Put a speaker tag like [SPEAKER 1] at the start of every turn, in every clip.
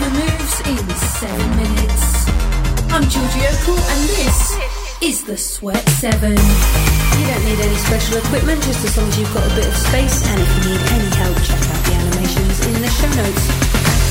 [SPEAKER 1] Seven moves in seven minutes. I'm Georgie Okell, and this is the Sweat Seven. You don't need any special equipment, just as long as you've got a bit of space. And if you need any help, check out the animations in the show notes.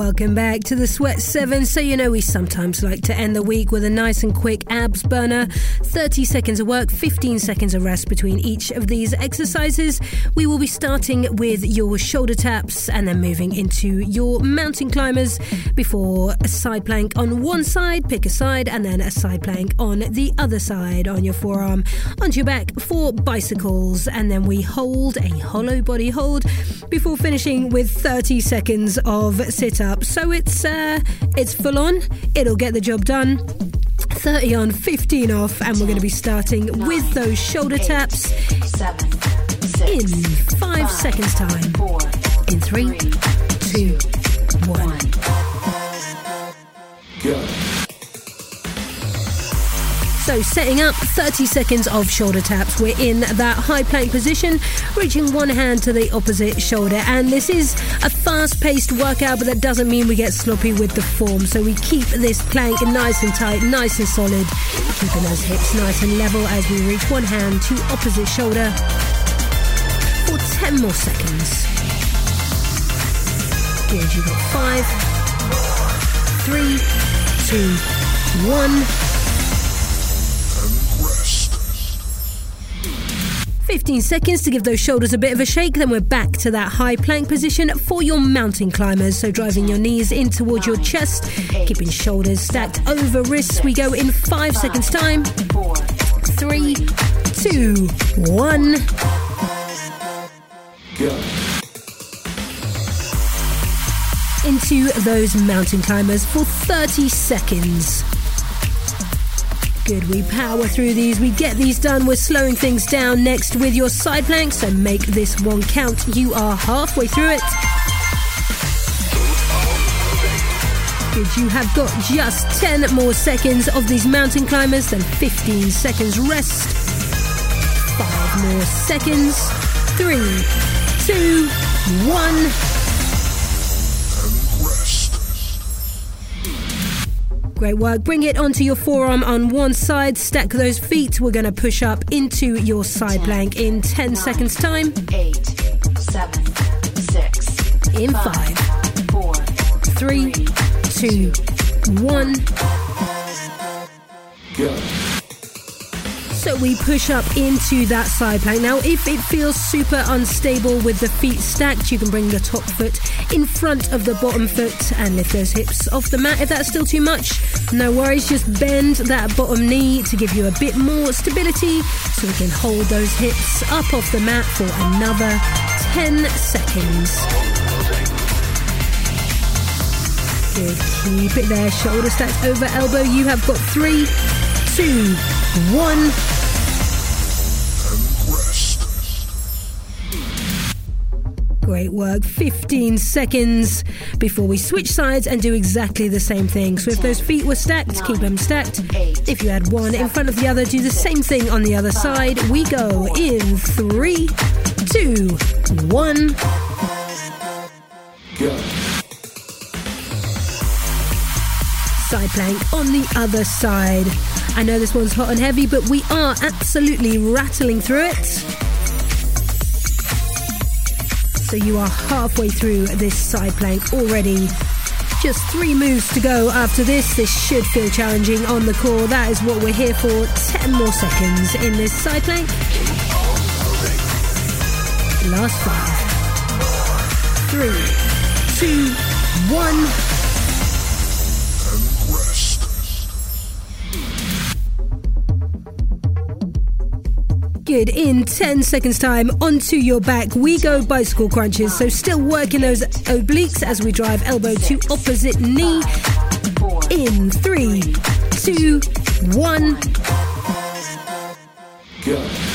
[SPEAKER 1] Welcome back to the Sweat 7. So, you know, we sometimes like to end the week with a nice and quick abs burner 30 seconds of work, 15 seconds of rest between each of these exercises. We will be starting with your shoulder taps and then moving into your mountain climbers before a side plank on one side, pick a side, and then a side plank on the other side on your forearm, onto your back for bicycles. And then we hold a hollow body hold before finishing with 30 seconds of sit up. So it's uh, it's full on. It'll get the job done. 30 on, 15 off, and we're going to be starting with those shoulder taps in five seconds time. In three, two, one. So setting up 30 seconds of shoulder taps. We're in that high plank position, reaching one hand to the opposite shoulder. And this is a fast paced workout, but that doesn't mean we get sloppy with the form. So we keep this plank nice and tight, nice and solid, keeping those hips nice and level as we reach one hand to opposite shoulder for 10 more seconds. Good, you got five, three, two, one. 15 seconds to give those shoulders a bit of a shake, then we're back to that high plank position for your mountain climbers. So driving your knees in towards your chest, keeping shoulders stacked over wrists. We go in five seconds time. Three, two, one. Into those mountain climbers for 30 seconds. Good, we power through these, we get these done, we're slowing things down next with your side plank, so make this one count. You are halfway through it. Good, you have got just 10 more seconds of these mountain climbers, then 15 seconds rest. Five more seconds. Three, two, one. Great work. Bring it onto your forearm on one side. Stack those feet. We're going to push up into your side plank in 10 seconds' time.
[SPEAKER 2] eight, seven, six,
[SPEAKER 1] In five,
[SPEAKER 2] four,
[SPEAKER 1] three, two, one. We push up into that side plank. Now, if it feels super unstable with the feet stacked, you can bring the top foot in front of the bottom foot and lift those hips off the mat. If that's still too much, no worries. Just bend that bottom knee to give you a bit more stability so we can hold those hips up off the mat for another 10 seconds. Good. Keep it there. Shoulder stacked over elbow. You have got three, two, one. Great work. 15 seconds before we switch sides and do exactly the same thing. So if those feet were stacked, keep them stacked. If you had one in front of the other, do the same thing on the other side. We go in three, two, one. Side plank on the other side. I know this one's hot and heavy, but we are absolutely rattling through it. So you are halfway through this side plank already. Just three moves to go after this. This should feel challenging on the core. That is what we're here for. 10 more seconds in this side plank. Last five. Three, two, one. In 10 seconds' time, onto your back, we go bicycle crunches. So, still working those obliques as we drive elbow to opposite knee. In three, two, one.
[SPEAKER 3] Go.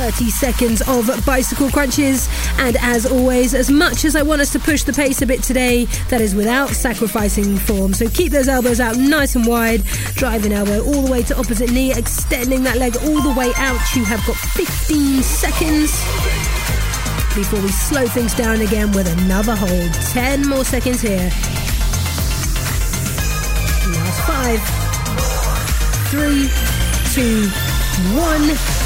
[SPEAKER 1] 30 seconds of bicycle crunches. And as always, as much as I want us to push the pace a bit today, that is without sacrificing form. So keep those elbows out nice and wide, driving elbow all the way to opposite knee, extending that leg all the way out. You have got 15 seconds before we slow things down again with another hold. 10 more seconds here. Last five, three, two, one.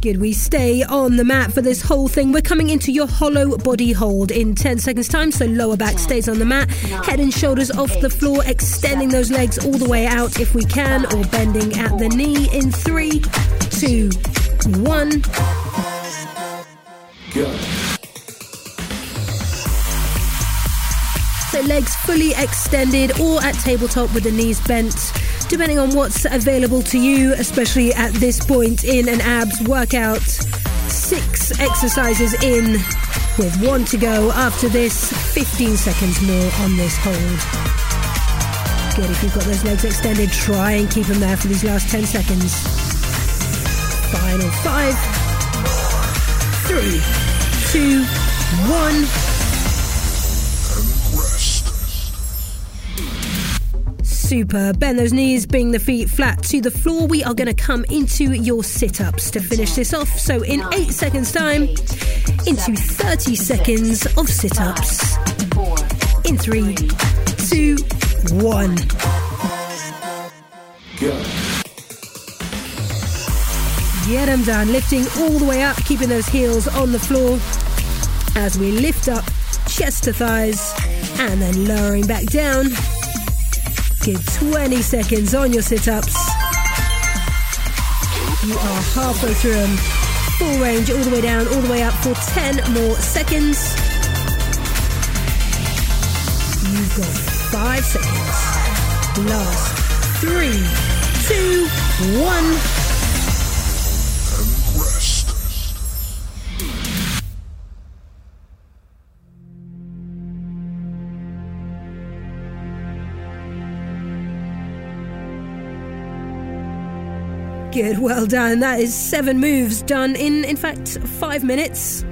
[SPEAKER 1] Good. We stay on the mat for this whole thing. We're coming into your hollow body hold in 10 seconds' time. So lower back stays on the mat, head and shoulders off the floor, extending those legs all the way out if we can, or bending at the knee in three, two, one.
[SPEAKER 3] Go.
[SPEAKER 1] So legs fully extended or at tabletop with the knees bent, depending on what's available to you, especially at this point in an abs workout. Six exercises in with one to go after this, 15 seconds more on this hold. Good, if you've got those legs extended, try and keep them there for these last 10 seconds. Final five, three, two, one. Super. Bend those knees, bring the feet flat to the floor. We are going to come into your sit ups to finish this off. So, in eight seconds' time, into 30 seconds of sit ups. In three, two, one.
[SPEAKER 3] Go.
[SPEAKER 1] Get them done. Lifting all the way up, keeping those heels on the floor as we lift up chest to thighs and then lowering back down. Give 20 seconds on your sit ups. You are halfway through them. Full range, all the way down, all the way up for 10 more seconds. You've got five seconds. Last three, two, one. Good, well done. That is seven moves done in, in fact, five minutes,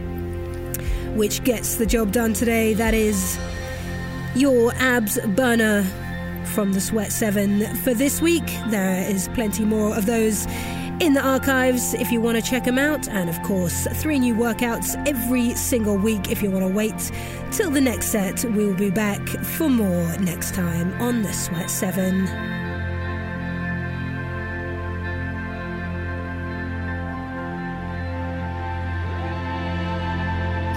[SPEAKER 1] which gets the job done today. That is your abs burner from the Sweat 7 for this week. There is plenty more of those in the archives if you want to check them out. And of course, three new workouts every single week if you want to wait till the next set. We'll be back for more next time on the Sweat 7.